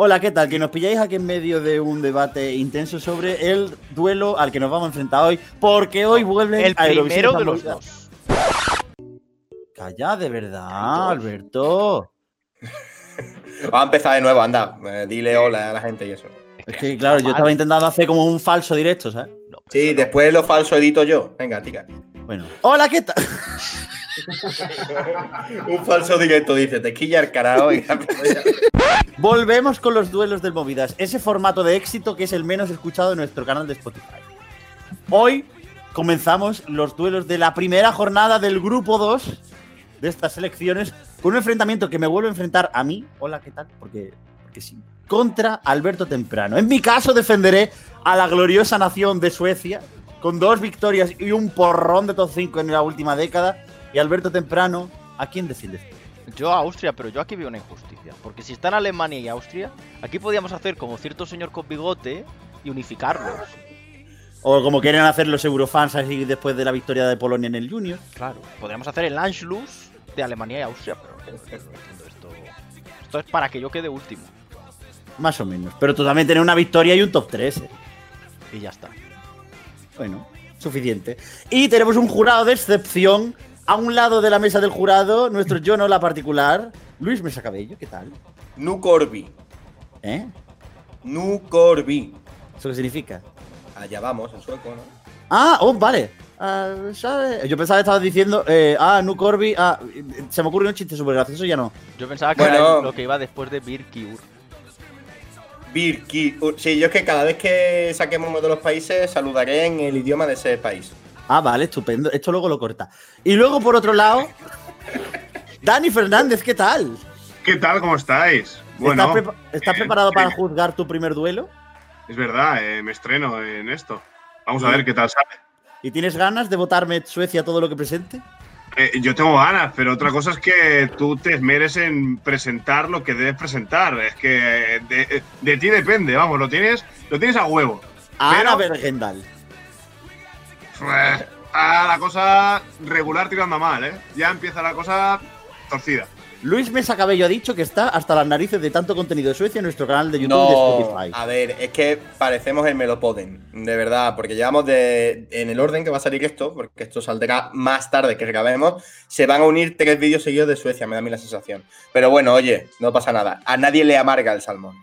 Hola, ¿qué tal? Que nos pilláis aquí en medio de un debate intenso sobre el duelo al que nos vamos a enfrentar hoy, porque hoy vuelve El primero de los dos. Calla, de verdad, Alberto. Va a empezar de nuevo, anda. eh, dile hola a la gente y eso. Es que, claro, yo estaba intentando hacer como un falso directo, ¿sabes? No, Sí, después lo falso edito yo. Venga, tica. Bueno. Hola, ¿qué tal? Un falso directo, dice. Te quilla el carajo. venga, Volvemos con los duelos del Movidas, ese formato de éxito que es el menos escuchado en nuestro canal de Spotify. Hoy comenzamos los duelos de la primera jornada del grupo 2 de estas elecciones con un enfrentamiento que me vuelvo a enfrentar a mí, hola, ¿qué tal? Porque, porque sí, contra Alberto Temprano. En mi caso defenderé a la gloriosa nación de Suecia con dos victorias y un porrón de top 5 en la última década. Y Alberto Temprano, ¿a quién decides? Yo a Austria, pero yo aquí veo una injusticia. Porque si están Alemania y Austria, aquí podíamos hacer como cierto señor con bigote y unificarlos. O como quieren hacer los eurofans así después de la victoria de Polonia en el Junior. Claro. Podríamos hacer el Anschluss de Alemania y Austria, pero no entiendo esto. Esto es para que yo quede último. Más o menos. Pero tú también tienes una victoria y un top 3. eh. Y ya está. Bueno, suficiente. Y tenemos un jurado de excepción. A un lado de la mesa del jurado, nuestro yo no la particular, Luis Mesa Cabello, ¿qué tal? Nu Corbi. ¿Eh? Nu Corbi. ¿Eso qué significa? Allá vamos, en sueco, ¿no? Ah, oh, vale. Ah, ¿sabe? Yo pensaba que estabas diciendo, eh, ah, Nu Corby, ah, se me ocurre un chiste súper gracioso, ya no. Yo pensaba que Bueno. era lo que iba después de Birkiur. Birki. Uh, Sí, yo es que cada vez que saquemos uno de los países saludaré en el idioma de ese país. Ah, vale, estupendo. Esto luego lo corta. Y luego, por otro lado, Dani Fernández, ¿qué tal? ¿Qué tal? ¿Cómo estáis? Bueno, ¿Estás, prepa- estás bien, preparado para juzgar tu primer duelo? es verdad, eh, me estreno en esto. Vamos a ver qué tal sale. ¿Y tienes ganas de votarme Suecia todo lo que presente? Eh, yo tengo ganas, pero otra cosa es que tú te esmeres en presentar lo que debes presentar. Es que eh, de, de ti depende, vamos, lo tienes, lo tienes a huevo. Ana Pero- Bergendal. Pues, ah, la cosa regular tirando a mal, ¿eh? Ya empieza la cosa torcida. Luis Mesa Cabello ha dicho que está hasta las narices de tanto contenido de Suecia en nuestro canal de YouTube No, de Spotify. a ver, es que parecemos el Melopoden, de verdad, porque llevamos de. En el orden que va a salir esto, porque esto saldrá más tarde que grabemos, se van a unir tres vídeos seguidos de Suecia, me da a mí la sensación. Pero bueno, oye, no pasa nada. A nadie le amarga el salmón.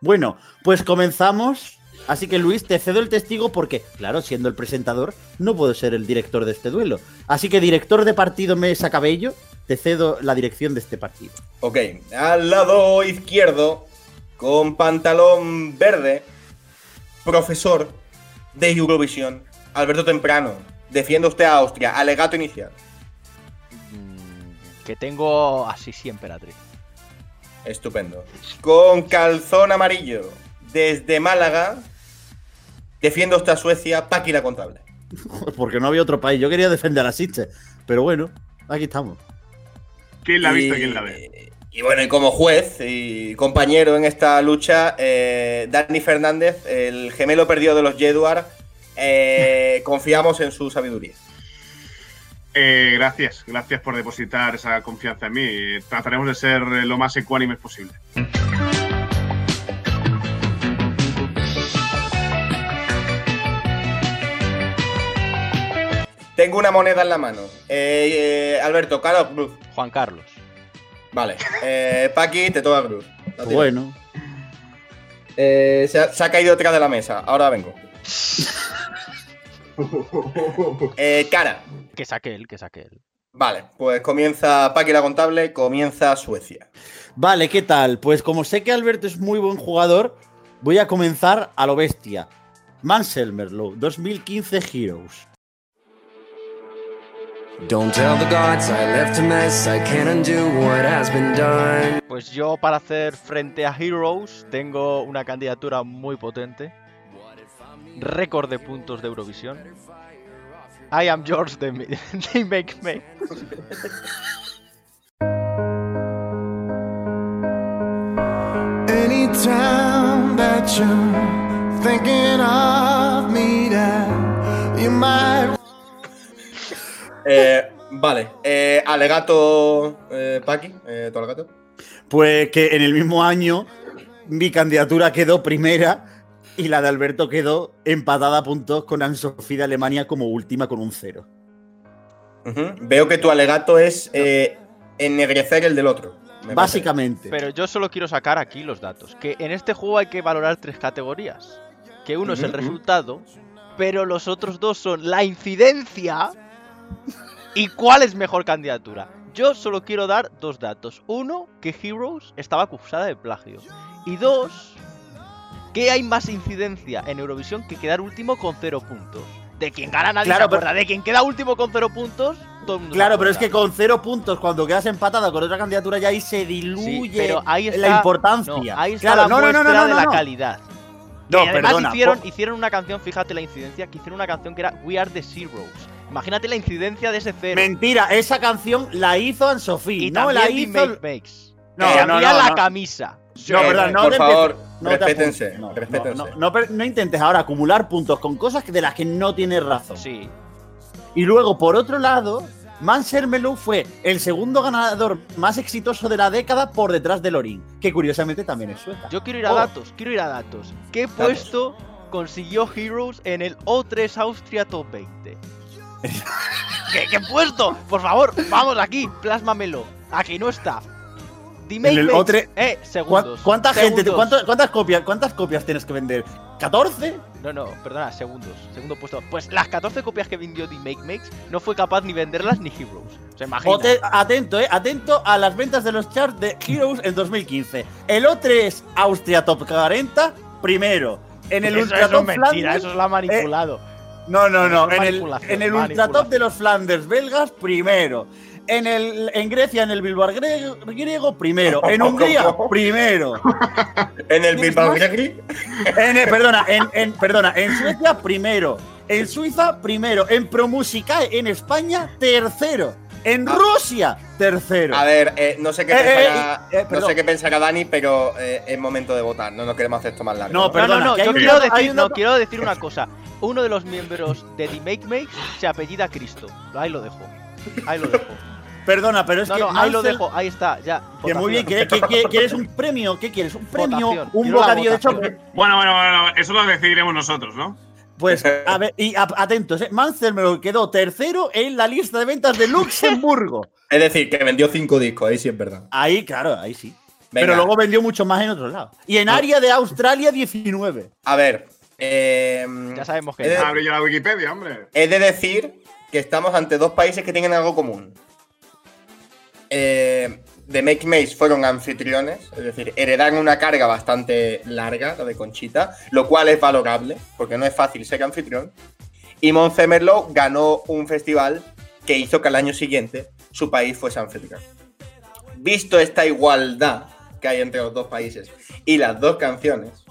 Bueno, pues comenzamos. Así que Luis, te cedo el testigo porque, claro, siendo el presentador, no puedo ser el director de este duelo. Así que, director de partido Mesa Cabello, te cedo la dirección de este partido. Ok, al lado izquierdo, con pantalón verde, profesor de Eurovisión, Alberto Temprano. Defiende usted a Austria, alegato inicial. Mm, Que tengo así sí, emperatriz. Estupendo. Con calzón amarillo, desde Málaga, defiende usted a Suecia, Paqui la contable. Porque no había otro país. Yo quería defender a Sitges. Pero bueno, aquí estamos. ¿Quién la ha visto y quién la ve? Y bueno, y como juez y compañero en esta lucha, eh, Dani Fernández, el gemelo perdido de los Jeduar, eh, confiamos en su sabiduría. Eh, gracias, gracias por depositar esa confianza en mí. Trataremos de ser lo más ecuánimes posible. Tengo una moneda en la mano. Eh, eh, Alberto, cara o cruz. Juan Carlos. Vale. Eh, Paqui, te toca cruz. La. Bueno, Eh, se, ha, se ha caído detrás de la mesa. Ahora vengo. Eh, cara. Que saque él, que saque él. Vale, pues comienza Paqui la contable, comienza Suecia. vale, ¿qué tal? Pues como sé que Alberto es muy buen jugador, voy a comenzar a lo bestia. Manselmerlo, 2015 Heroes. Pues yo para hacer frente a Heroes tengo una candidatura muy potente. Récord de puntos de Eurovisión. I am George de, de Make Me. Anytime that you're thinking of me, that you might Eh, vale, eh, alegato eh, Paqui, eh, tu alegato. Pues que en el mismo año mi candidatura quedó primera y la de Alberto quedó empatada a puntos con Anne-Sophie de Alemania como última con un cero. Veo que tu alegato es eh, ennegrecer el del otro. Básicamente. Pero yo solo quiero sacar aquí los datos. Que en este juego hay que valorar tres categorías. Que uno es el resultado, pero los otros dos son la incidencia y cuál es mejor candidatura. Yo solo quiero dar dos datos. Uno, que Heroes estaba acusada de plagio. Y dos, que hay más incidencia en Eurovisión que quedar último con cero puntos. De quien gana nadie Claro, se pero- acuerda. De quien queda último con cero puntos, todo el mundo Claro, pero es que con cero puntos, cuando quedas empatada con otra candidatura, ya ahí se Sí, diluye pero ahí está, la importancia. no, ahí está Claro, la no, no, no, muestra no, de la calidad. No, y además perdona. hicieron, hicieron una canción, fíjate la incidencia, que hicieron una canción que era We Are the Zeros. Imagínate la incidencia de ese cero. Mentira, esa canción la hizo Anne-Sophie, y no también la The hizo. Make Makes. No, que no, no, la no. camisa. No, verdad, no por te favor, no te respétense, respétense. No, no, per- no intentes ahora acumular puntos con cosas que- de las que no tienes razón. Sí. Y luego, por otro lado, Mansermelo fue el segundo ganador más exitoso de la década por detrás de Lorin, que curiosamente también es sueca. Yo quiero ir a Oh. datos, quiero ir a datos. ¿Qué puesto consiguió Heroes en el O3 Austria Top 20? ¿Qué, qué puesto? Por favor, vamos aquí, plásmamelo. Aquí no está. Dime, En el O3 eh, ¿Cuán- segundos. ¿Cuánta gente, segundos. cuántas, copias, cuántas copias tienes que vender? ¿14? No, no, perdona, segundos. Segundo puesto. Pues las 14 copias que vendió The Make Makes no fue capaz ni venderlas ni Heroes. O sea, imagina. Ote- atento, eh, atento a las ventas de los charts de Heroes en 2015. El O3 Austria Top 40, primero. En el eso, Ultra eso es Top mentira, Flanders. eso es la manipulado. No, no, no. En el, en el Ultra manipulación. Top de los Flanders belgas, primero. En, el, en Grecia, en el Bilbao griego, griego, primero. En Hungría, primero. En el ¿Tienes Bilbao eh, perdona, en, en- perdona, en Suecia, primero. En Suiza, primero. En Promusicae, en España, tercero. En Ah. Rusia, tercero. A ver, eh, no sé qué Eh, eh, pensará, eh, no perdón. sé qué pensará Dani, pero eh, es momento de votar. No nos queremos hacer esto más largo. No, Perdona, no, no, yo quiero decir, no, quiero decir una cosa. Uno de los miembros de The Make Makes se apellida Cristo. Ahí lo dejo. Ahí lo dejo. Perdona, pero es No, que. no, ahí lo dejo, ahí está, ya. Que muy bien, votación. ¿qué- qué- qué- ¿quieres un premio? ¿Qué quieres? ¿Un premio? Votación. ¿Un bocadillo de chocolate? Bueno, bueno, bueno, eso lo decidiremos nosotros, ¿no? Pues, a ver, y a- atentos, ¿eh? Mansell me lo quedó tercero en la lista de ventas de Luxemburgo. Es decir, que vendió cinco discos, ahí sí es verdad. Ahí, claro, ahí sí. Venga. Pero luego vendió mucho más en otro lado. Y en área de Australia, 19. A ver. eh, Ya sabemos que de, Abre ya la Wikipedia, hombre. he de decir que estamos ante dos países que tienen algo común. Eh, The Make Maze fueron anfitriones, es decir, heredaron una carga bastante larga, la de Conchita, lo cual es valorable, porque no es fácil ser anfitrión. Y Montsemerlo ganó un festival que hizo que al año siguiente su país fuese anfitrión. Visto esta igualdad que hay entre los dos países y las dos canciones,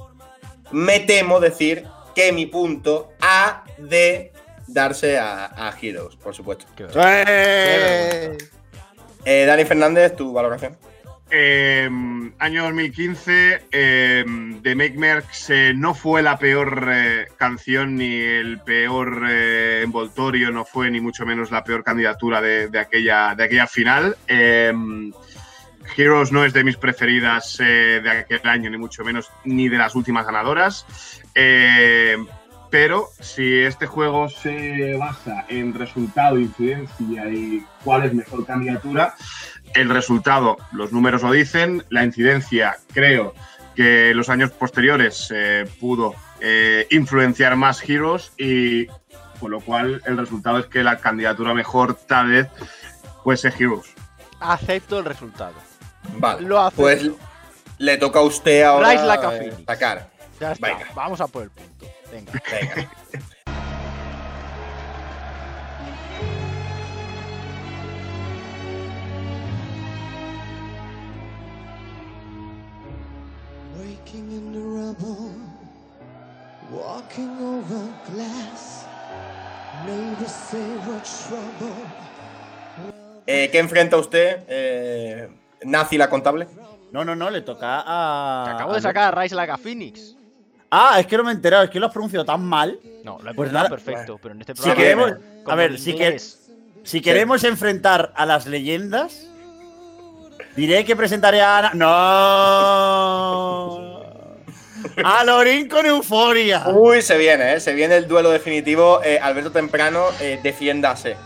me temo decir que mi punto ha de darse a, a Heroes, por supuesto. ¡Eh! Eh, Dani Fernández, tu valoración. Eh, año 2015, eh, The Make Mercs eh, no fue la peor eh, canción ni el peor eh, envoltorio, no fue ni mucho menos la peor candidatura de, aquella, de aquella final. Eh, Heroes no es de mis preferidas eh, de aquel año, ni mucho menos, ni de las últimas ganadoras. Pero si este juego se basa en resultado, incidencia y cuál es mejor candidatura, el resultado, los números lo dicen, la incidencia, creo que los años posteriores eh, pudo eh, influenciar más Heroes y con lo cual el resultado es que la candidatura mejor tal vez fuese Heroes. acepto el resultado. Vale. Lo acepto. Pues le toca a usted ahora Rise like a sacar. Ya está, Venga. vamos a por el punto. Venga. Venga. Waking in the rubble, walking over glass. Neighbors say what trouble. Eh, ¿Qué enfrenta usted? Eh, Nazi la contable. No, no, no, le toca a. Te acabo de sacar a Rise like a Phoenix. Ah, es que no me he enterado, es que lo has pronunciado tan mal. No, lo he Pues pues nada, perfecto, pero en este Si programa. queremos. como A ver, si, que- si queremos enfrentar a las leyendas, diré que presentaré a Ana. ¡No! A Lorín con euforia. Uy, se viene, ¿eh? Se viene el duelo definitivo. Eh, Alberto Temprano, eh, defiéndase.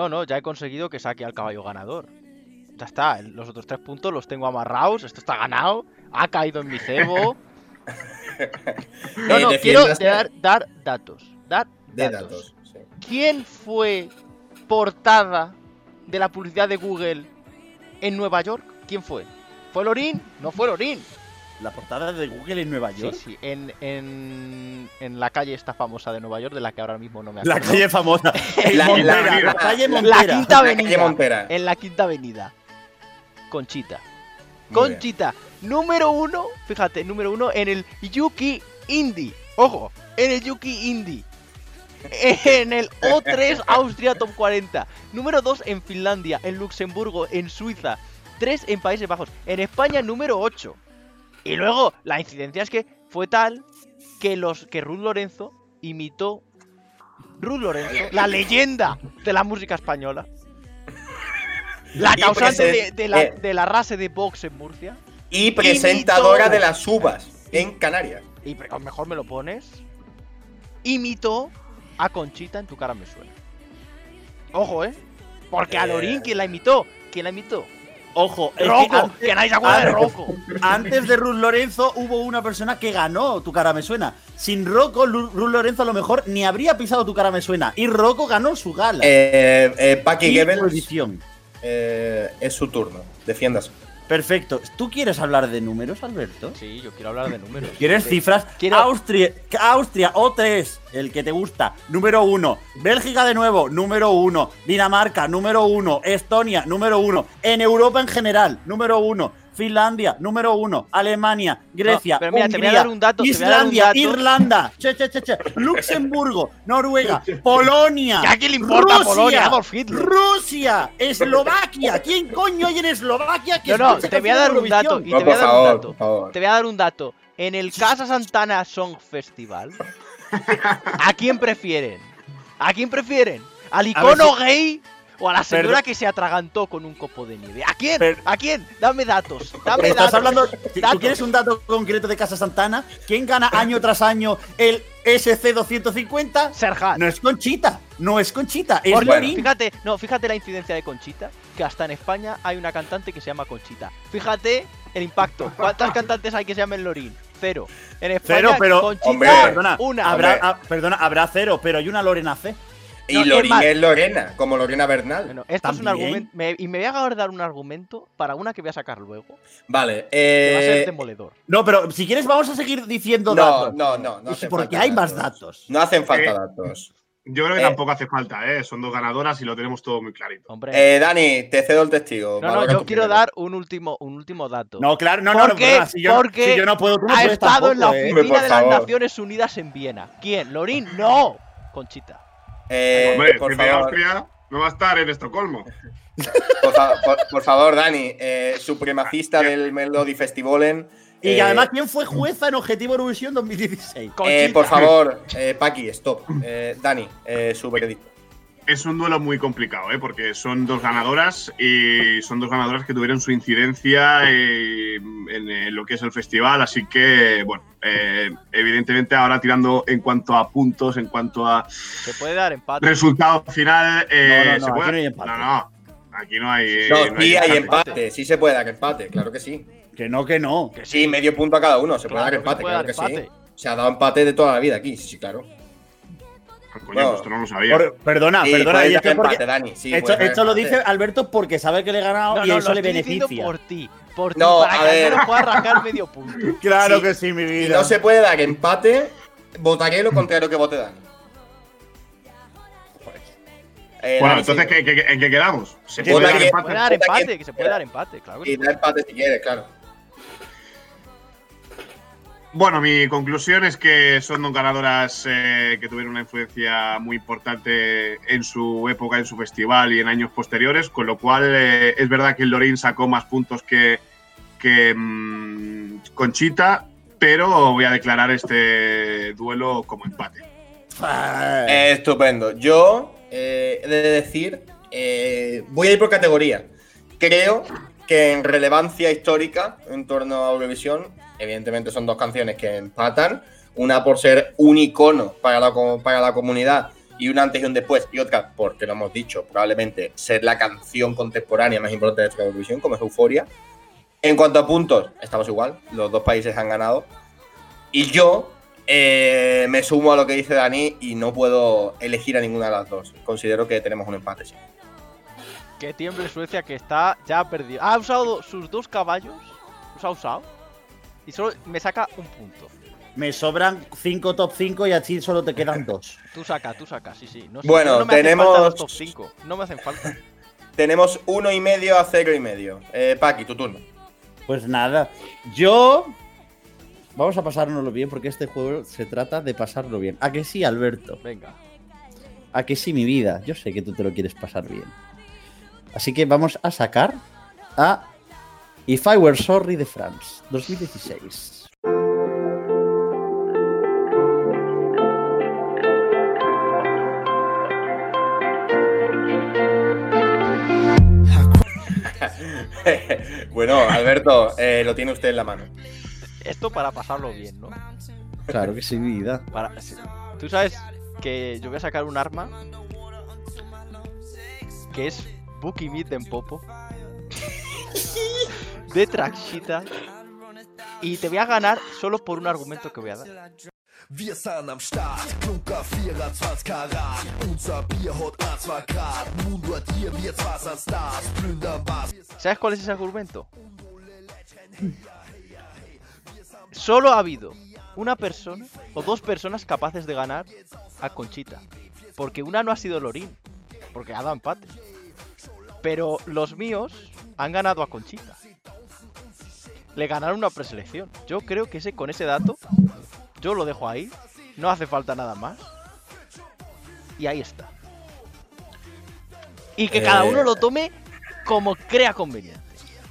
No, no, ya he conseguido que saque al caballo ganador. Ya está, los otros tres puntos los tengo amarrados, esto está ganado, ha caído en mi cebo. No, Eh, no, quiero dar, dar datos. Dar de datos. datos. sí. ¿Quién fue portada de la publicidad de Google en Nueva York? ¿Quién fue? ¿Fue Lorín? No fue Lorín. La portada de Google en Nueva Sí, York. sí, en, en, en la calle esta famosa de Nueva York, de la que ahora mismo no me La acuerdo. calle famosa. La- Montera, la- la calle La quinta La calle avenida. Montera. En la quinta avenida. Conchita. Muy bien. Conchita, número uno, fíjate, número uno en el Yuki Indie. Ojo, en el Yuki Indie. En el O3 Austria Top 40. Número 2 en Finlandia, en Luxemburgo, en Suiza. 3 en Países Bajos. En España, número 8. Y luego, la incidencia es que fue tal que, los, que Ruth Lorenzo imitó. Ruth Lorenzo, la leyenda de la música española. La causante de, la, eh. de la de Vox en Murcia. Y presentadora Imitó. de las uvas en Canarias. Y mejor me lo pones. Imitó a Conchita en tu cara me suena. Ojo, ¿eh? Porque a Eh. Lorín, ¿quién la imitó? ¿Quién la imitó? Ojo, es que Rocco, antes, que nadie se acuerda de antes- Rocco. antes de Ruth Lorenzo hubo una persona que ganó Tu cara me suena. Sin Rocco, Ruth Lorenzo a lo mejor ni habría pisado Tu cara me suena. Y Rocco ganó su gala. Eh, eh, Goebbels, prohibición. eh, es su turno. Defiéndase. Perfecto. ¿Tú quieres hablar de números, Alberto? Sí, yo quiero hablar de números. ¿Quieres Sí. cifras? Quiero- Austria, Austria, O3, el que te gusta, número uno. Bélgica de nuevo, número uno. Dinamarca, número uno. Estonia, número uno. En Europa en general, número uno. Finlandia, número uno. Alemania, Grecia, pero mira, te voy a Hungría, dar un dato, te voy a dar un Islandia, dato. Irlanda, che, che, che, che, Luxemburgo, Noruega, Polonia. ¿Y a quién le importa Rusia, Polonia, Adolf Hitler? Rusia, Eslovaquia. ¿Quién coño hay en Eslovaquia que No, no, te voy a dar un dato. Y te No, voy a dar un dato. favor. Te voy a dar un dato. En el Casa Santana Song Festival, ¿a quién prefieren? ¿A quién prefieren? ¿Al icono gay o a la señora Perdón. que se atragantó con un copo de nieve? ¿A quién? Per- ¿A quién? Dame datos. Dame Estás datos. hablando. Si Datos. tú quieres un dato concreto de Casa Santana, ¿quién gana año tras año el SC250? Serhat. No es Conchita, no es Conchita, es Porque, Bueno. Lorín. Fíjate, no, fíjate la incidencia de Conchita, que hasta en España hay una cantante que se llama Conchita. Fíjate el impacto. ¿Cuántas cantantes hay que se llamen Lorín? Cero. En España, Cero, pero- Conchita, Hombre, Perdona, una. habrá, ah, perdona, habrá cero, pero hay una Lorena C. Y No, es Lorín más- es Lorena, como Lorena Bernal. Bueno, esto es un argumento. me- y me voy a dar un argumento para una que voy a sacar luego. Vale, Que va a ser eh, demoledor. No, pero si quieres, vamos a seguir diciendo no, datos. no, no, no. Porque falta hay más datos. No hacen falta Eh, datos. Yo creo que Eh. tampoco hace falta, ¿eh? Son dos ganadoras y lo tenemos todo muy clarito. Hombre. Eh, Dani, te cedo el testigo. no, no, yo quiero primero. dar un último, un último dato. No, claro, no, no, no, Porque- perdona, si yo, no- porque si yo no puedo, no ha estado en la ¿eh? oficina de las. Naciones Unidas en Viena. ¿Quién? ¿Lorín? ¡No! Conchita. Eh, Hombre, por, que de favor, Austria no va a estar en Estocolmo. por, fa- por- por favor, Dani, eh, supremacista del Melody Festivalen. Y eh, además, ¿quién fue jueza en Objetivo Eurovisión 2016? eh, Conchita. por favor, eh, Paqui, stop. Eh, Dani, eh, su veredicto. Es un duelo muy complicado, ¿eh? Porque son dos ganadoras y son dos ganadoras que tuvieron su incidencia eh, en, lo que es el festival. Así que, bueno, eh, evidentemente ahora tirando en cuanto a puntos, en cuanto a Se puede dar empate. resultado final. eh, No, no, no, ¿se aquí no hay empate. No, no. Aquí no hay. eh, No, no sí hay empate. empate, sí se puede dar empate, claro que sí. Que no, que no. Que Sí, medio punto a cada uno, se puede dar empate, puede claro dar que empate. sí. Se ha dado empate de toda la vida aquí, sí, sí, claro. Coño, No. pues esto no lo sabía. Por- perdona, Sí, perdona. y dar esto, empate, Dani. Sí, esto- dar lo empate. dice Alberto porque sabe que le he ganado No, y no, eso lo le beneficia. por ti. Por ti, No, para a que ver. rascar medio punto. Claro Sí. que sí, mi Si vida. no se puede dar empate, votaré lo contrario que vote Dani. Eh, bueno, entonces, sí. ¿qué, qué- en qué quedamos? ¿Se puede dar Dani, Se empate? puede dar empate, que se puede dar empate, claro Y sí. da empate si quieres, claro. Bueno, mi conclusión es que son dos ganadoras eh, que tuvieron una influencia muy importante en su época, en su festival y en años posteriores, con lo cual eh, es verdad que el Lorín sacó más puntos que, que mm, Conchita, pero voy a declarar este duelo como empate. Eh, estupendo. Yo eh, he de decir, eh, voy a ir por categoría. Creo que en relevancia histórica en torno a Eurovisión, evidentemente son dos canciones que empatan. Una por ser un icono para la, para la comunidad y una antes y un después, y otra, porque lo hemos dicho, probablemente ser la canción contemporánea más importante de esta Eurovisión, como es Euforia. En cuanto a puntos, estamos igual, los dos países han ganado. Y yo eh, me sumo a lo que dice Dani y no puedo elegir a ninguna de las dos. Considero que tenemos un empate. sí. Que tiemble Suecia que está ya perdido. Ha usado sus dos caballos. Los ha usado. Y solo me saca un punto. Me sobran 5 top 5 y así solo te quedan dos. Tú saca, tú saca, sí, sí. No sé, Bueno, no me hacen tenemos- falta los top 5. No me hacen falta. Tenemos uno y medio a cero y medio. Eh, Paqui, tu turno. Pues nada, yo. Vamos a pasárnoslo bien porque este juego se trata de pasarlo bien. ¿A que sí, Alberto? Venga. ¿A que sí, mi vida? Yo sé que tú te lo quieres pasar bien. Así que vamos a sacar a If I Were Sorry de France 2016. bueno, Alberto, eh, lo tiene usted en la mano. Esto para pasarlo bien, ¿no? Claro que sí, mi vida. Para... Tú sabes que yo voy a sacar un arma que es Buki Meat en Popo de Traxita y te voy a ganar solo por un argumento que voy a dar. Wir sind am Start, Klunker 24 Karat. Unser Bier hat 2 Grad. Nun dort hier, wir zwar sind Stars. Plündern was. ¿Sabes cuál es ese argumento? Solo ha habido una persona o dos personas capaces de ganar a Conchita. Porque una no ha sido Lorín, porque ha dado empate. Pero los míos han ganado a Conchita. Le ganaron una preselección. Yo creo que ese, con ese dato, yo lo dejo ahí. No hace falta nada más. Y ahí está. Y que cada Eh. uno lo tome como crea conveniente.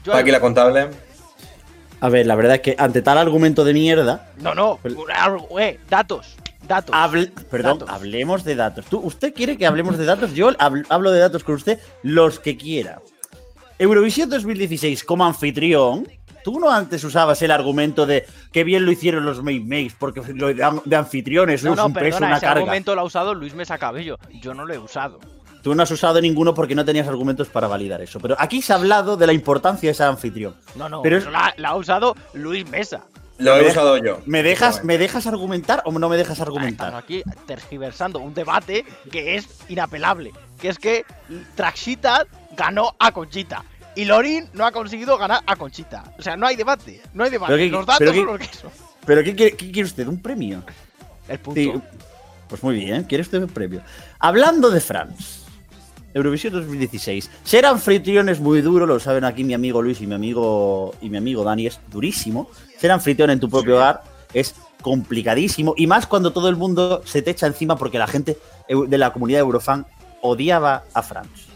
Yo Paqui, la contable. A ver, la verdad es que ante tal argumento de mierda. No, no, eh, datos, datos. hable- perdón, Datos. hablemos de datos. ¿Tú, ¿Usted quiere que hablemos de datos? Yo habl- hablo de datos con usted los que quiera. Eurovisión 2016 como anfitrión. Tú no antes usabas el argumento de que bien lo hicieron los Make Makes porque lo de, de anfitriones no, es un peso, perdona, una ese carga. argumento lo ha usado Luis Mesa Cabello. Yo no lo he usado. Tú no has usado ninguno porque no tenías argumentos para validar eso. Pero aquí se ha hablado de la importancia de ese anfitrión. No, no, Pero pero es- la, la ha usado Luis Mesa. Lo he usado yo. ¿Me dejas, ¿Me dejas argumentar o no me dejas Estamos argumentar? aquí tergiversando un debate que es inapelable. Que es que Traxita ganó a Conchita. Y Lorin no ha conseguido ganar a Conchita. O sea, no hay debate. No hay debate. Los datos pero que- son los que son. ¿Pero qué quiere, qué quiere usted? ¿Un premio? El punto. Sí, Pues muy bien, quiere usted un premio. Hablando de France, Eurovisión 2016. Ser anfitrión es muy duro, lo saben aquí mi amigo Luis y mi amigo y mi amigo Dani, es durísimo. Ser anfitrión en tu propio hogar es complicadísimo y más cuando todo el mundo se te echa encima porque la gente de la comunidad Eurofan odiaba a France.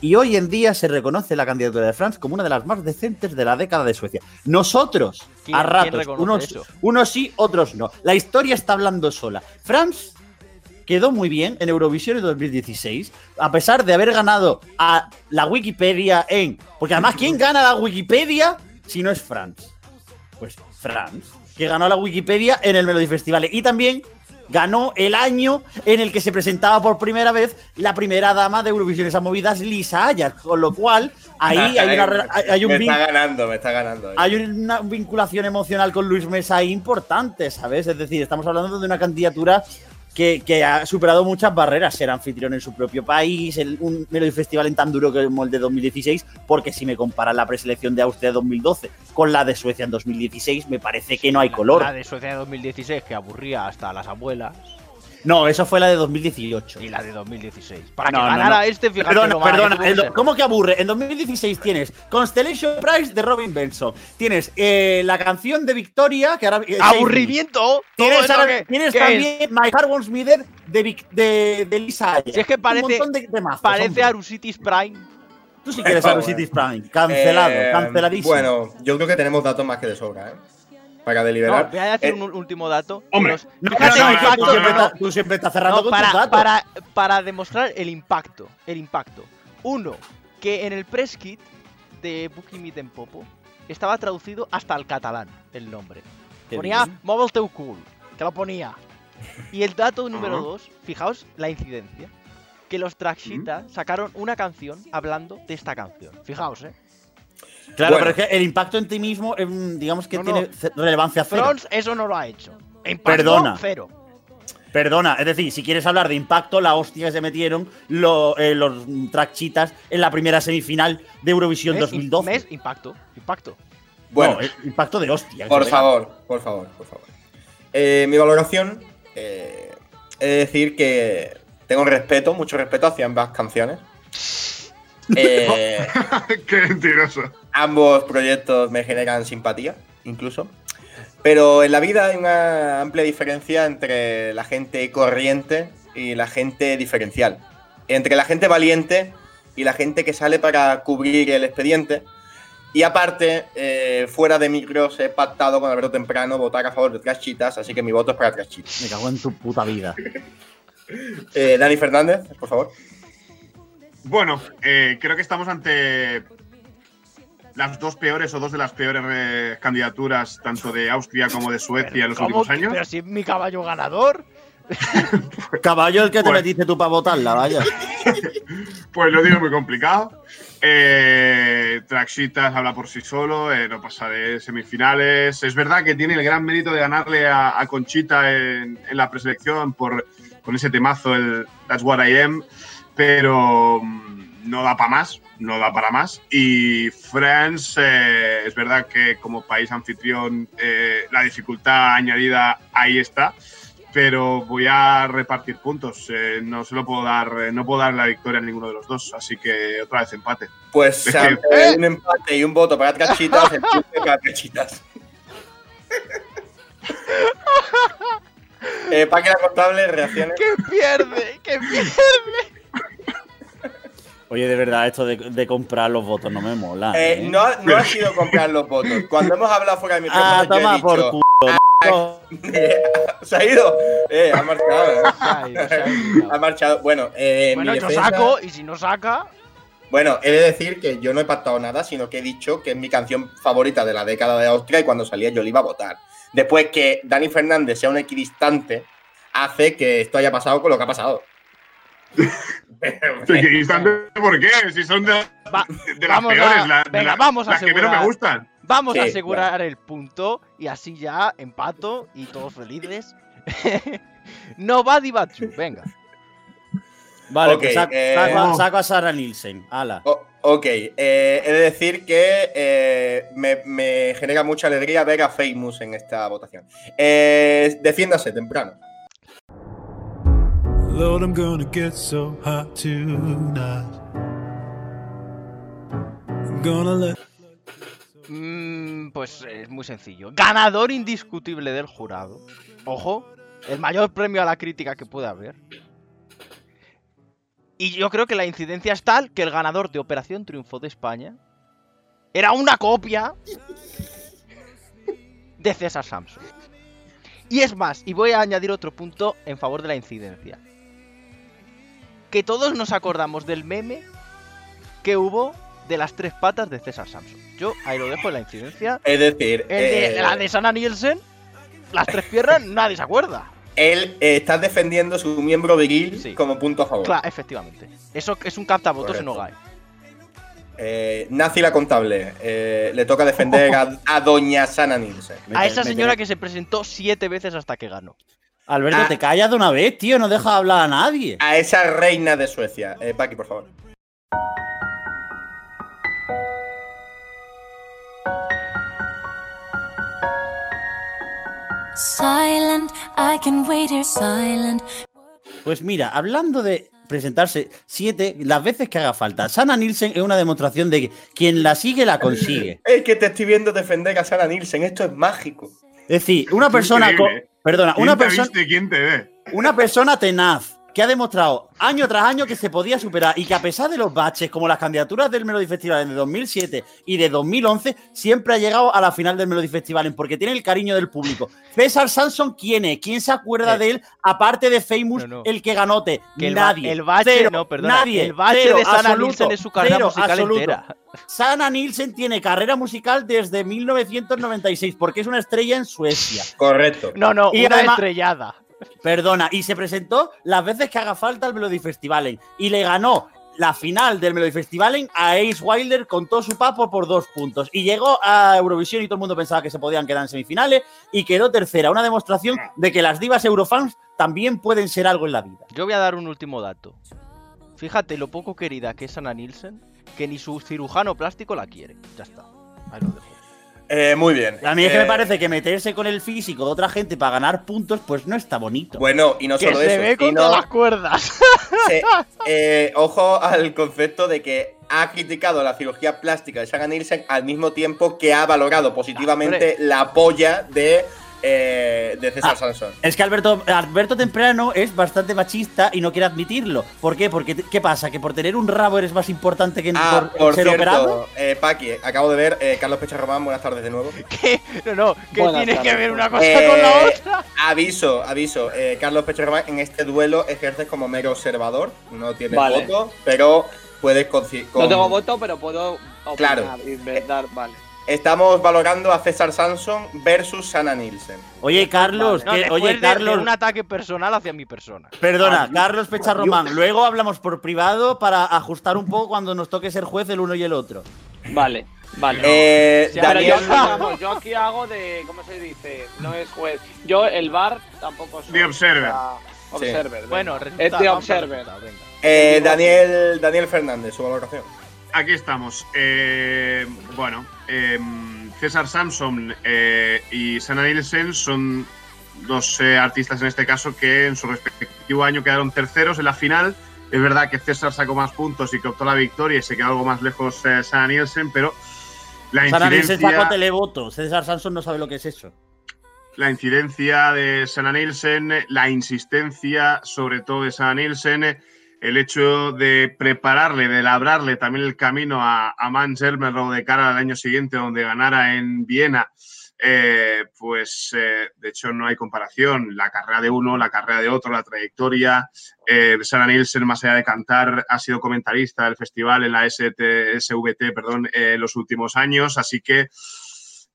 Y hoy en día se reconoce la candidatura de France como una de las más decentes de la década de Suecia. Nosotros, ¿Quién- a ratos, unos, eso? unos sí, otros no. La historia está hablando sola. France quedó muy bien en Eurovisión en 2016, a pesar de haber ganado a la Wikipedia en. Porque además, ¿quién gana la Wikipedia si no es France? Pues France, que ganó la Wikipedia en el Melody Festival. Y también ganó el año en el que se presentaba por primera vez la primera dama de Eurovisión esas movidas, Lisa Ayas. Con lo cual, ahí hay, una, re- hay- un me está ganando, me está ganando. hay una vinculación emocional con Luis Mesa importante, ¿sabes? Es decir, estamos hablando de una candidatura que, que ha superado muchas barreras, ser anfitrión en su propio país, el- un Melody Festival en tan duro como el de 2016, porque si me comparan la preselección de Austria 2012 con la de Suecia en 2016, me parece que no hay color. La de Suecia de 2016 que aburría hasta las abuelas. No, eso fue la de 2018. Y la de 2016. Para No, que no, ganara no. este, fíjate Perdona, lo perdona. que. ¿Cómo que aburre? En 2016 tienes Constellation Prize de Robin Benson. Tienes eh, la canción de Victoria, que ahora. eh. ¡Aburrimiento! Tienes, eso ahora- que- tienes que es- también My Heart Wants Me Dead de, de, de Lisa. Si es que Un parece- montón de temazos, Parece hombre. Arusitis Prime. Tú sí quieres Por Aru favor. Cities Prime. Cancelado, Eh, canceladísimo. Bueno, yo creo que tenemos datos más que de sobra, ¿eh? Para No, deliberar. voy a decir Eh, un último dato. hombre, Los- No, fíjate no, el no, impacto. tú, siempre no, no, estás, tú siempre estás cerrando No, con para, tus datos. para, para demostrar el impacto. El impacto. Uno, que en el press kit de Meet en Popo estaba traducido hasta al catalán el nombre. Qué Ponía. Mobile Teu Cool. Que lo ponía. Y el dato número dos, fijaos la incidencia. Que los Traxita sacaron una canción hablando de esta canción. Fijaos, eh. Claro, Bueno. pero es que el impacto en ti mismo, digamos que No, tiene no. relevancia cero. Eso no lo ha hecho. Impacto Perdona. cero. Perdona, es decir, si quieres hablar de impacto, la hostia que se metieron lo- eh, los trackchitas en la primera semifinal de Eurovisión ¿Ves? 2012. ¿Ves? Impacto. Impacto. bueno, No, impacto de hostia. por favor, por favor, por favor. Eh, mi valoración eh, es decir que tengo respeto, mucho respeto hacia ambas canciones. Eh, Qué mentiroso. Ambos proyectos me generan simpatía, incluso. Pero en la vida hay una amplia diferencia entre la gente corriente y la gente diferencial. Entre la gente valiente y la gente que sale para cubrir el expediente. Y aparte, eh, fuera de micros he pactado con Alberto Temprano votar a favor de Traschitas, así que mi voto es para Traschitas. Me cago en tu puta vida. Eh, Dani Fernández, por favor. Bueno, eh, creo que estamos ante las dos peores o dos de las peores eh, candidaturas, tanto de Austria como de Suecia en los ¿Cómo últimos que- años. Pero si es mi caballo ganador. Caballo el que te Pues- metiste tú para votarla, vaya. Pues lo digo muy complicado. Eh, Traxitas habla por sí solo, eh, no pasa de semifinales. Es verdad que tiene el gran mérito de ganarle a, a Conchita en, en la preselección por, con ese temazo, el That's What I Am, pero mm, no da para más, no da para más. Y France, eh, es verdad que como país anfitrión, eh, la dificultad añadida ahí está pero voy a repartir puntos. Eh, no se lo puedo dar, eh, no puedo dar la victoria a ninguno de los dos, así que otra vez empate. Pues que- un empate y un voto para Traschitas, el para Trachitas. eh, Página contable, reacciones. ¡Que pierde! ¡Que pierde! Oye, de verdad, esto de, de comprar los votos no me mola. Eh, ¿eh? no, no ha sido comprar los votos. Cuando hemos hablado fuera de micrófono, ah, yo he toma dicho, por culo. ¿Se ha ido? Eh, ha marchado. ¿eh? Se ha ido, se ha ido. Ha marchado. Bueno, eh, Bueno, mi yo defensa- saco y si no saca. Bueno, he de decir que yo no he pactado nada, sino que he dicho que es mi canción favorita de la década de Austria y cuando salía yo le iba a votar. Después que Dani Fernández sea un equidistante, hace que esto haya pasado con lo que ha pasado. ¿Por qué? Si son de, Va- de las vamos a- peores, la- de venga, la- vamos a las que menos asegurar. me gustan. Vamos a asegurar el punto y así ya empato y todos felices. no va Dibatsu, venga. Vale, Ok, pues saco, eh, saco a- saco a Sara Nielsen. Ala. Ok, eh, he de decir que eh, me, me genera mucha alegría ver a Famous en esta votación. Eh, defiéndase temprano. Lord, pues es muy sencillo. Ganador indiscutible del jurado. Ojo, el mayor premio a la crítica que puede haber. Y yo creo que la incidencia es tal que el ganador de Operación Triunfo de España era una copia de César Samson. Y es más, y voy a añadir otro punto en favor de la incidencia. Que todos nos acordamos del meme que hubo de las tres patas de César Samson. Yo ahí lo dejo en la incidencia. Es decir, El de, eh, la de Sana Nielsen, las tres piernas, nadie se acuerda. él eh, está defendiendo su miembro viril Sí. como punto a favor. Claro, efectivamente. Eso es un captavotos en. Ogae. Eh, Nazi la contable, eh, le toca defender a, a doña Sana Nielsen. A esa señora que se presentó siete veces hasta que ganó. Alberto, Ah. te callas de una vez, tío. No dejas hablar a nadie. A esa reina de Suecia. Eh, Paqui, por favor. Silent, I can wait here silent. Pues mira, hablando de presentarse siete, las veces que haga falta. Sana Nielsen es una demostración de que quien la sigue, la consigue. Es que te estoy viendo defender a Sana Nielsen. Esto es mágico. Es decir, una persona. Increíble. perdona, ¿Quién una persona. quién te ve? Una persona tenaz, que ha demostrado año tras año que se podía superar y que a pesar de los baches, como las candidaturas del Melody Festival de 2007 y de 2011, siempre ha llegado a la final del Melody Festival porque tiene el cariño del público. César Sanson, ¿quién es? ¿Quién se acuerda Eh. de él? Aparte de Famous, No, no. el que ganote. Que el ba- nadie. el bache- Cero, no, perdona, Nadie. el bache Cero, de Sana absoluto, Nielsen es su carrera cero, musical absoluto. entera. Sana Nielsen tiene carrera musical desde 1996 porque es una estrella en Suecia. Correcto. No, no, Y una además- estrellada. Perdona, y se presentó las veces que haga falta al Melody Festivalen y le ganó la final del Melody Festivalen a Ace Wilder con todo su papo por dos puntos. Y llegó a Eurovisión y todo el mundo pensaba que se podían quedar en semifinales y quedó tercera. Una demostración de que las divas eurofans también pueden ser algo en la vida. Yo voy a dar un último dato. Fíjate lo poco querida que es Ana Nielsen, que ni su cirujano plástico la quiere. Ya está. Ahí lo dejo. Eh, muy bien. A mí es que Eh, me parece que meterse con el físico de otra gente para ganar puntos, pues no está bonito. Bueno, y no Que solo se eso. ve con todas las cuerdas. se- eh, ojo al concepto de que ha criticado la cirugía plástica de Sarah Nielsen al mismo tiempo que ha valorado positivamente la polla de, eh, de César Ah. Sansón. Es que Alberto, Alberto Temprano es bastante machista y no quiere admitirlo. ¿Por qué? Porque, ¿qué pasa? ¿Que por tener un rabo eres más importante que Ah, por, por ser operado? cierto, eh, Paqui, acabo de ver, eh, Carlos Pecha Román, buenas tardes de nuevo. ¿Qué? No, no, que Buenas tiene que tardes. ver una cosa Eh, con la otra. Aviso, aviso, eh, Carlos Pecho Román en este duelo ejerces como mero observador, no tienes Vale. voto, pero puedes conci- con- No tengo voto, pero puedo opinar, Claro. inventar, vale. Estamos valorando a César Sanson versus Sana Nielsen. Oye, Carlos, que- después oye, de- Carlos, de un ataque personal hacia mi persona. perdona, Ah, Carlos Pecharromán. Luego hablamos por privado para ajustar un poco cuando nos toque ser juez el uno y el otro. Vale, vale. Eh, Sí, yo, vamos, yo aquí hago de. ¿Cómo se dice? No es juez. Yo, el bar tampoco soy. The Observer. Observer. Bueno, es de Observer. eh, Daniel, Daniel Fernández, su valoración. Aquí estamos. Eh, bueno, em, César Samson eh, y Sana Nielsen son dos eh, artistas en este caso que en su respectivo año quedaron terceros en la final. Es verdad que César sacó más puntos y que optó la victoria y se quedó algo más lejos eh, Sana Nielsen, pero la Sara Nielsen sacó incidencia, televoto. César Sanson no sabe lo que es eso. la incidencia de Sana Nielsen, la insistencia sobre todo de Sana Nielsen, el hecho de prepararle, de labrarle también el camino a, a Elmenrow de cara al año siguiente, donde ganara en Viena, eh, pues eh, de hecho no hay comparación. La carrera de uno, la carrera de otro, la trayectoria. Eh, Sarah Nielsen, más allá de cantar, ha sido comentarista del festival en la ST, SVT perdón, eh, en los últimos años, así que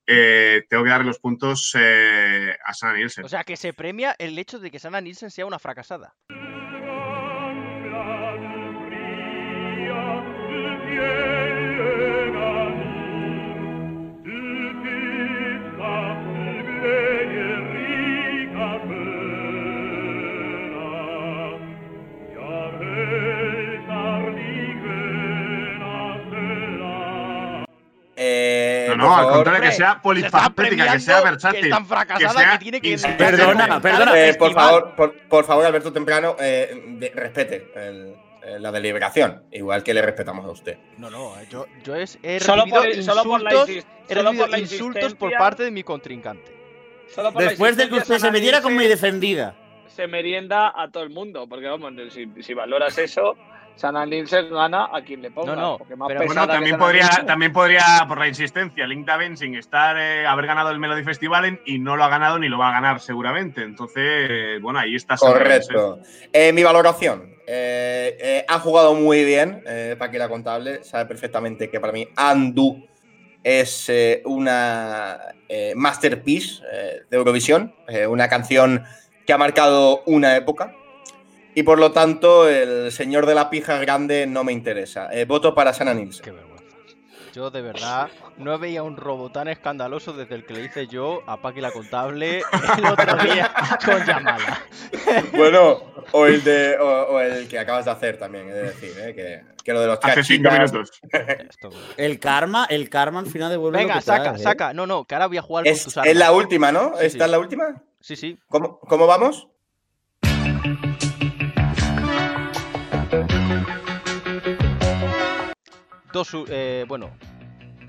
eh, tengo que darle los puntos eh, a Sarah Nielsen. O sea, que se premia el hecho de que Sana Nielsen sea una fracasada. No, por no, al favor, contrario, que sea polifacética, que sea versátil. que es tan fracasada sea que tiene que. Perdona, perdona. eh, por favor, por, por favor, Alberto Temprano, eh, de- respete el- eh, la deliberación, igual que le respetamos a usted. No, no, yo, yo es- he Solo recibido por, solo por la, insultos, he solo por la insultos por parte de mi contrincante. solo por Después de que usted se metiera con mi defendida. Se merienda a todo el mundo, porque vamos, si, si valoras eso, Sana Nielsen gana a quien le ponga. No, no, porque más pero- Bueno, que también podría, también podría, por la insistencia, Link Dancing estar, eh, haber ganado el Melody Festival y no lo ha ganado ni lo va a ganar seguramente. Entonces, eh, bueno, ahí está. Correcto. Eh, mi valoración. eh, eh, ha jugado muy bien, eh, Paquira Contable. Sabe perfectamente que para mí Andu es eh, una eh, masterpiece eh, de Eurovisión. eh, una canción que ha marcado una época. Y por lo tanto, el señor de la pija grande no me interesa. Eh, voto para Sana Nielsen. Qué vergüenza. Yo de verdad no veía un robo tan escandaloso desde el que le hice yo a Paqui la contable el otro día con Yamala. Bueno, o el, de, o, o el que acabas de hacer también, de decir, eh, que, que lo de los Hace cinco minutos. El karma, el karma al final devuelve Venga, lo que saca, ¿eh? saca. No, no, que ahora voy a jugar con Es, tus armas. es la última, ¿no? Sí, ¿Esta sí. es la última? Sí, sí. ¿Cómo, cómo vamos? Dos, eh, bueno,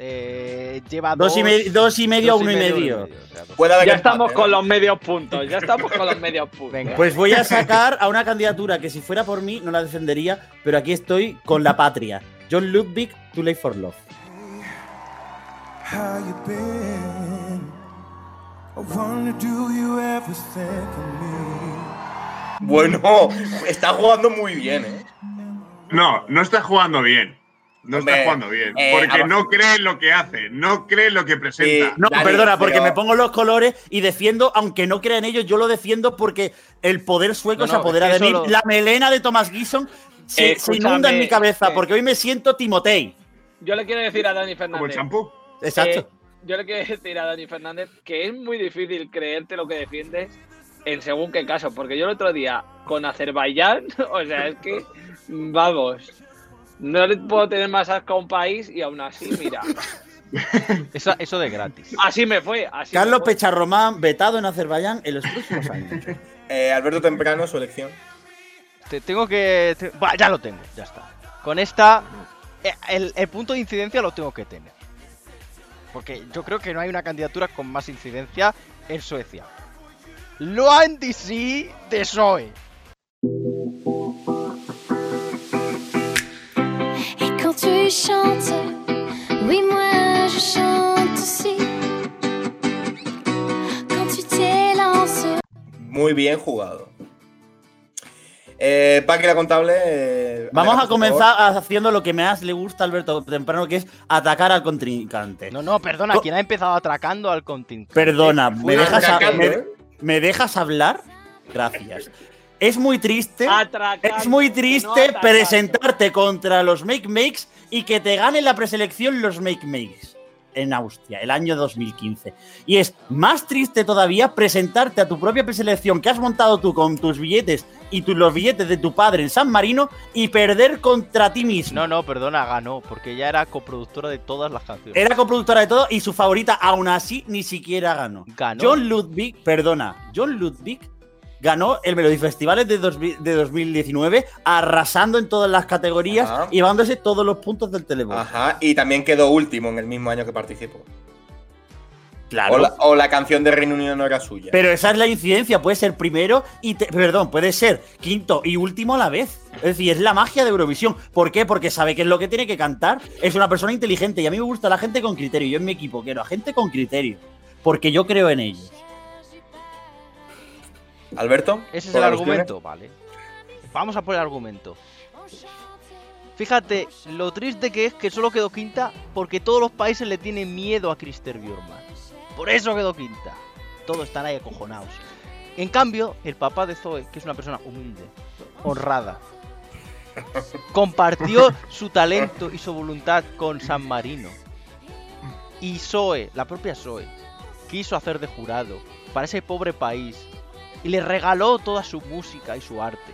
eh, lleva Dos y, me- dos y medio a uno y medio. o sea, Ya estamos con los medios puntos. Ya estamos con los medios puntos. Venga. Pues voy a sacar a una candidatura que si fuera por mí no la defendería, pero aquí estoy con la patria. John Ludwig, Too Late for Love. How you been? I wonder, do you ever think of me? Bueno, está jugando muy bien, ¿eh? No, no está jugando bien. No Hombre, está jugando bien. eh, porque no cree en lo que hace, no cree en lo que presenta. No, Dani, perdona, porque pero- me pongo los colores y defiendo, aunque no crea en ellos, yo lo defiendo porque el poder sueco No, se apodera de mí. lo- La melena de Thomas Gison se, Eh, se inunda en mi cabeza eh. porque hoy me siento Timotei. Yo le quiero decir a Dani Como el Fernández. champú. Exacto. Eh, yo le quiero decir a Dani Fernández que es muy difícil creerte lo que defiendes en según qué caso. Porque yo el otro día con Azerbaiyán, o sea, es que, vamos, no le puedo tener más asco a un país y aún así, mira, Eso, eso de gratis. así me fue. Así me Carlos fue. Pecharromán, vetado en Azerbaiyán en los próximos años. Eh, Alberto Temprano, su elección. Te- tengo que. te- Buah, ya lo tengo, ya está. Con esta. eh, El, el punto de incidencia lo tengo que tener. Porque yo creo que no hay una candidatura con más incidencia en Suecia. Loan DC de Zoe. Tu chantes, oui moi je chante aussi. Quand tu t'élances. Muy bien jugado. Eh, Paqui la contable. eh, Vamos a comenzar haciendo lo que más le gusta a Alberto Temprano, que es atacar al contrincante. No, no, perdona, quien ha empezado atracando al contingente. Perdona, fue ¿me una- dejas, a- Atracando, me- ¿eh? ¿me dejas hablar? Gracias. Es muy triste. Atracando, Es muy triste presentarte contra los Make Makes y que te gane la preselección los Make Makes en Austria, el año 2015. Y es más triste todavía presentarte a tu propia preselección que has montado tú con tus billetes y tu- los billetes de tu padre en San Marino y perder contra ti mismo. No, no, perdona, ganó, porque ella era coproductora de todas las canciones. Era coproductora de todo y su favorita aún así ni siquiera ganó. Ganó. John Ludwig, perdona, John Ludwig ganó el Melody Festivales de, 2000 de 2019 arrasando en todas las categorías Ajá. y llevándose todos los puntos del televoto. Ajá, y también quedó último en el mismo año que participó. Claro. O, la, o la canción de Reino Unido no era suya. Pero esa es la incidencia, puede ser primero y te- perdón, puede ser quinto y último a la vez. Es decir, es la magia de Eurovisión. ¿Por qué? Porque sabe qué es lo que tiene que cantar. Es una persona inteligente y a mí me gusta la gente con criterio. Yo en mi equipo quiero a gente con criterio. Porque yo creo en ellos. Alberto. Ese es el argumento, vale. Vamos a por el argumento. Fíjate lo triste que es que solo quedó quinta porque todos los países le tienen miedo a Christer Bjorman. Por eso quedó quinta. Todos están ahí acojonados. En cambio, el papá de Zoe, que es una persona humilde, honrada, compartió su talento y su voluntad con San Marino. Y Zoe, la propia Zoe, quiso hacer de jurado para ese pobre país y le regaló toda su música y su arte.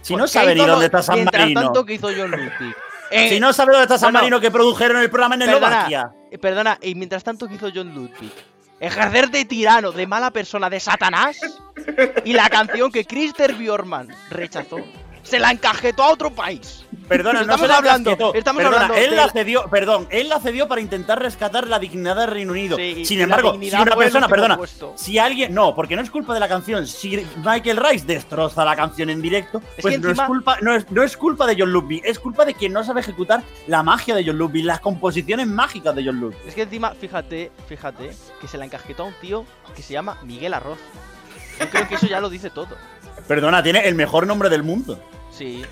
Si no Pues, sabe ¿qué ni dónde está San mientras Marino. tanto que hizo John. Eh, Si no sabe dónde está San no, no. Marino que produjeron el programa en Perdona, Eslovaquia. eh, perdona, y mientras tanto que hizo John Ludwig. Ejercer de tirano, de mala persona, de Satanás. Y la canción que Christer Bjorman rechazó, se la encajetó a otro país. Perdona, no Estamos se la hablando- casquetó. estamos Perdona, hablando él de- la cedió, perdón, él la cedió para intentar rescatar la dignidad del Reino Unido. Sí, Sin embargo, si una persona, perdona, puesto. si alguien, no, porque no es culpa de la canción. Si Michael Rice destroza la canción en directo, Es pues no es culpa, no es, no es culpa de John Ludwig, es culpa de quien no sabe ejecutar la magia de John Ludwig, las composiciones mágicas de John Ludwig. Es que encima, fíjate, fíjate, que se la encajetó a un tío que se llama Miguel Arroz. Yo creo que eso ya lo dice todo. Perdona, tiene el mejor nombre del mundo. Sí,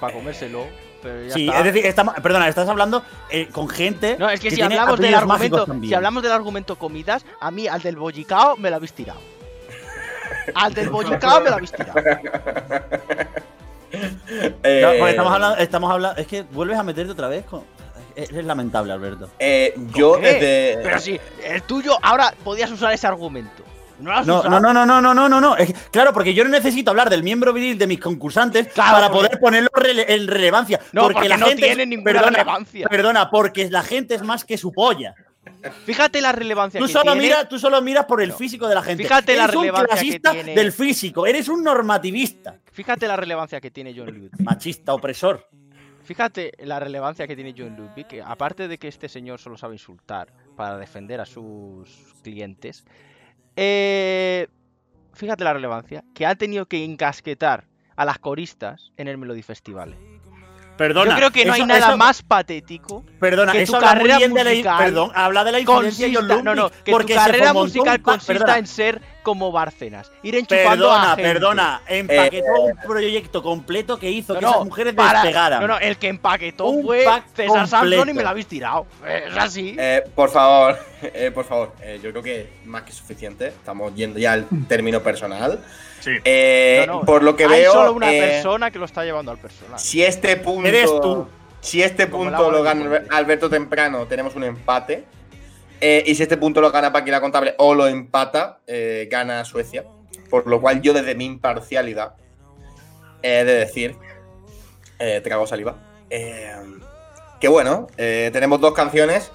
para comérselo. Pero ya Sí, está. es decir, estamos- perdona, estás hablando eh, con gente. No, es que, si tiene hablamos del argumento, si hablamos del argumento comidas, a mí al del bollicao me lo habéis tirado. Al del bollicao me lo habéis tirado. Eh, No, porque estamos hablando, estamos hablando. Es que vuelves a meterte otra vez con. Es, es lamentable, Alberto. eh, yo desde. Pero si el tuyo ahora podías usar ese argumento. No No, no, no, no, no, no, no, no. Es que- claro, porque yo no necesito hablar del miembro viril de mis concursantes Claro, para porque- poder ponerlo rele- en relevancia. No, porque la no gente tiene ninguna perdona, relevancia. Perdona, porque la gente es más que su polla. Fíjate la relevancia Tú que solo, tiene. mira, tú solo miras por el No. físico de la gente. Fíjate la eres un relevancia que clasista tiene. del físico. Eres un normativista. Fíjate la relevancia que tiene John Ludwig. Machista, opresor. Fíjate la relevancia que tiene John Ludwig, que aparte de que este señor solo sabe insultar para defender a sus clientes, eh, fíjate la relevancia, que ha tenido que encasquetar a las coristas en el Melody Festival. Perdona. Yo creo que no eso- hay nada eso- más patético Perdona, que eso tu habla muy carrera bien de la, musical perdón, habla de la influencia de John consista, no, no, que porque tu carrera musical consista perdona. en ser como Bárcenas, ir enchufando Perdona, a gente. perdona, empaquetó un proyecto completo que hizo No, que no, esas mujeres para- despegaran. No, no, el que empaquetó Un fue César Samson y me lo habéis tirado. Es así. Eh, por favor, eh, por favor, eh, yo creo que más que suficiente. Estamos yendo ya al término personal. Sí. Eh, No, no, por lo que Hay veo, solo una eh, persona que lo está llevando al personal. si este punto, Eres tú. si este Como punto lo gana. Alberto temprano, tenemos un empate. Eh, y si este punto lo gana Paqui la contable o lo empata, eh, gana Suecia. Por lo cual yo desde mi imparcialidad he de decir, eh, trago saliva, eh, que bueno, tenemos dos canciones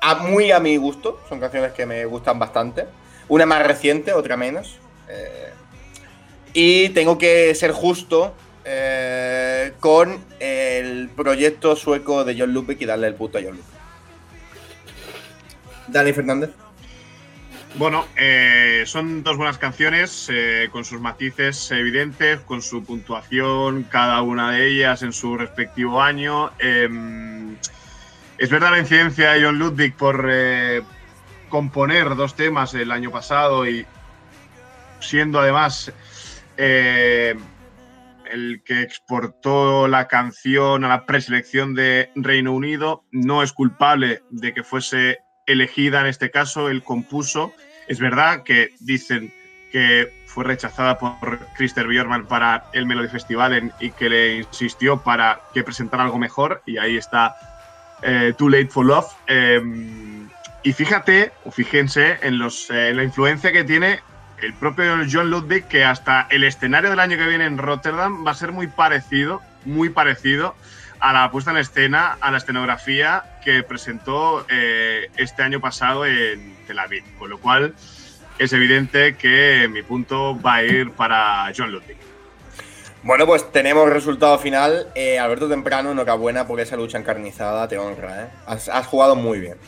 a, muy a mi gusto, son canciones que me gustan bastante. Una más reciente, otra menos. y tengo que ser justo con el proyecto sueco de John Ludwig y darle el punto a John Ludwig. Dani Fernández. Bueno, eh, son dos buenas canciones eh, con sus matices evidentes, con su puntuación, cada una de ellas en su respectivo año. Em, es verdad la incidencia de John Ludwig por eh, componer dos temas el año pasado y siendo además el que exportó la canción a la preselección de Reino Unido, no es culpable de que fuese elegida en este caso, él compuso. Es verdad que dicen que fue rechazada por Christer Björman para el Melody Festival y que le insistió para que presentara algo mejor y ahí está eh, Too Late for Love. Eh, y fíjate, o fíjense en, los, eh, en la influencia que tiene el propio John Ludwig, que hasta el escenario del año que viene en Rotterdam va a ser muy parecido, muy parecido a la puesta en escena, a la escenografía que presentó eh, este año pasado en Tel Aviv. Con lo cual es evidente que mi punto va a ir para John Ludwig. Bueno, pues tenemos resultado final. Eh, Alberto Temprano, enhorabuena por esa lucha encarnizada, te honra, ¿eh? Has, has jugado muy bien.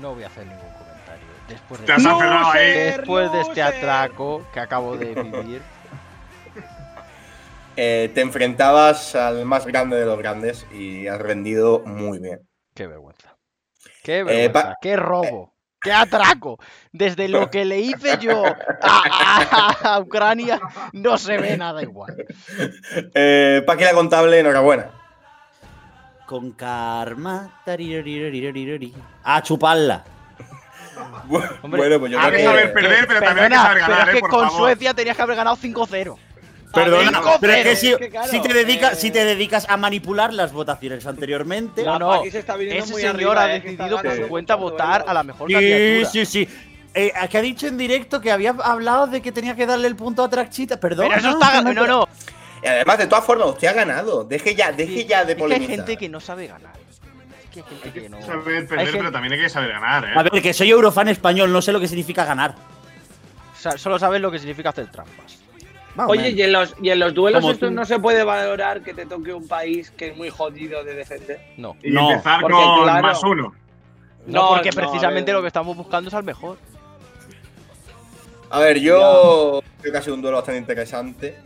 No voy a hacer ningún comentario. Después de, Te has aferrado ahí. después de este atraco que acabo de vivir. Eh, te enfrentabas al más grande de los grandes y has rendido muy bien. Qué vergüenza. Qué vergüenza. pa- qué robo. Qué atraco. Desde lo que le hice yo a, a- a Ucrania no se ve nada igual. Eh, Paqui la contable, enhorabuena. Con karma. A chuparla. Hombre, bueno, pues yo hay creo que que- saber perder, pero también hay que saber pero ganar, es que eh, por con favor. Suecia tenías que haber ganado 5-0. Perdona, Cinco pero es que si, Es que claro, si te dedicas, eh, si te dedicas a manipular las votaciones anteriormente. No, no. Paqui se está viniendo Ese muy señor arriba, ha eh, decidido por su cuenta votar duelos. a la mejor Sí, candidatura. sí, sí. Eh, que ha dicho en directo que había hablado de que tenía que darle el punto a Trachita. Perdón. Pero eso no, está. no, No, no. Y además, de todas formas, usted ha ganado. Deje ya, deje ya de Es que hay gente que no sabe ganar. Hay gente que no. Saber Hay perder, gente- pero también hay que saber ganar, ¿eh? A ver, que soy eurofan español, no sé lo que significa ganar. o sea, solo sabes lo que significa hacer trampas. Más Oye, y en los, y en los duelos tú. no se puede valorar que te toque un país que es muy jodido de defender. No. Y No, empezar porque, con claro. más uno. No, No, porque no, precisamente lo que estamos buscando es al mejor. A ver, yo creo que ha sido un duelo bastante interesante.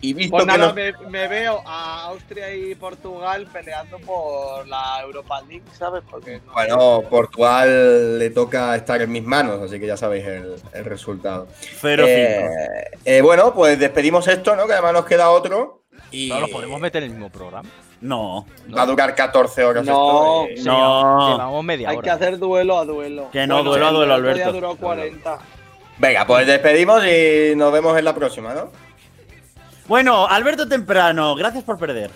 Y visto Pues que nada, nos- me, me veo a Austria y Portugal peleando por la Europa League, ¿sabes? Porque no- Bueno, Portugal le toca estar en mis manos, así que ya sabéis el, el resultado. Pero Eh, eh, bueno, pues despedimos esto, ¿no? Que además nos queda otro. Y No lo podemos meter en el mismo programa. No, va a durar 14 horas No. esto. Sí, No. Llevamos media Hay hora. que hacer duelo a duelo. Que no, duelo a duelo, Alberto. duró 40. Venga, pues despedimos y nos vemos en la próxima, ¿no? Bueno, Alberto Temprano, gracias por perder.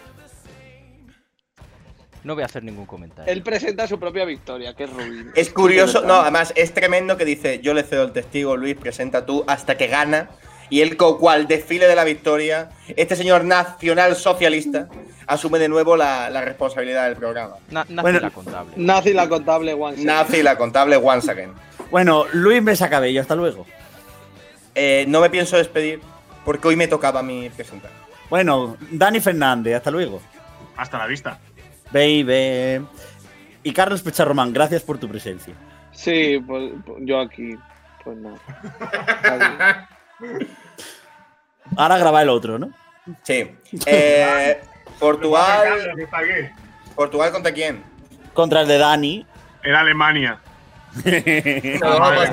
No voy a hacer ningún comentario. Él presenta su propia victoria, que es. Es curioso, no, además es tremendo que dice, yo le cedo el testigo, Luis, presenta tú, hasta que gana. Y él, co- cual desfile de la victoria, este señor nacional socialista asume de nuevo la, la responsabilidad del programa. Na- nazi Bueno. la contable. Nazi la contable one second. Nazi, la contable, once again. Bueno, Luis Mesa Cabello, hasta luego. Eh, no me pienso despedir, porque hoy me tocaba a mí presentar. Bueno, Dani Fernández, hasta luego. Hasta la vista. Baby. Y Carlos Pecharromán, gracias por tu presencia. Sí, pues, pues yo aquí. Pues no. Ahora graba el otro, ¿no? Sí. Eh, Portugal. ¿Portugal contra quién? Contra el de Dani. Era Alemania. Nos vamos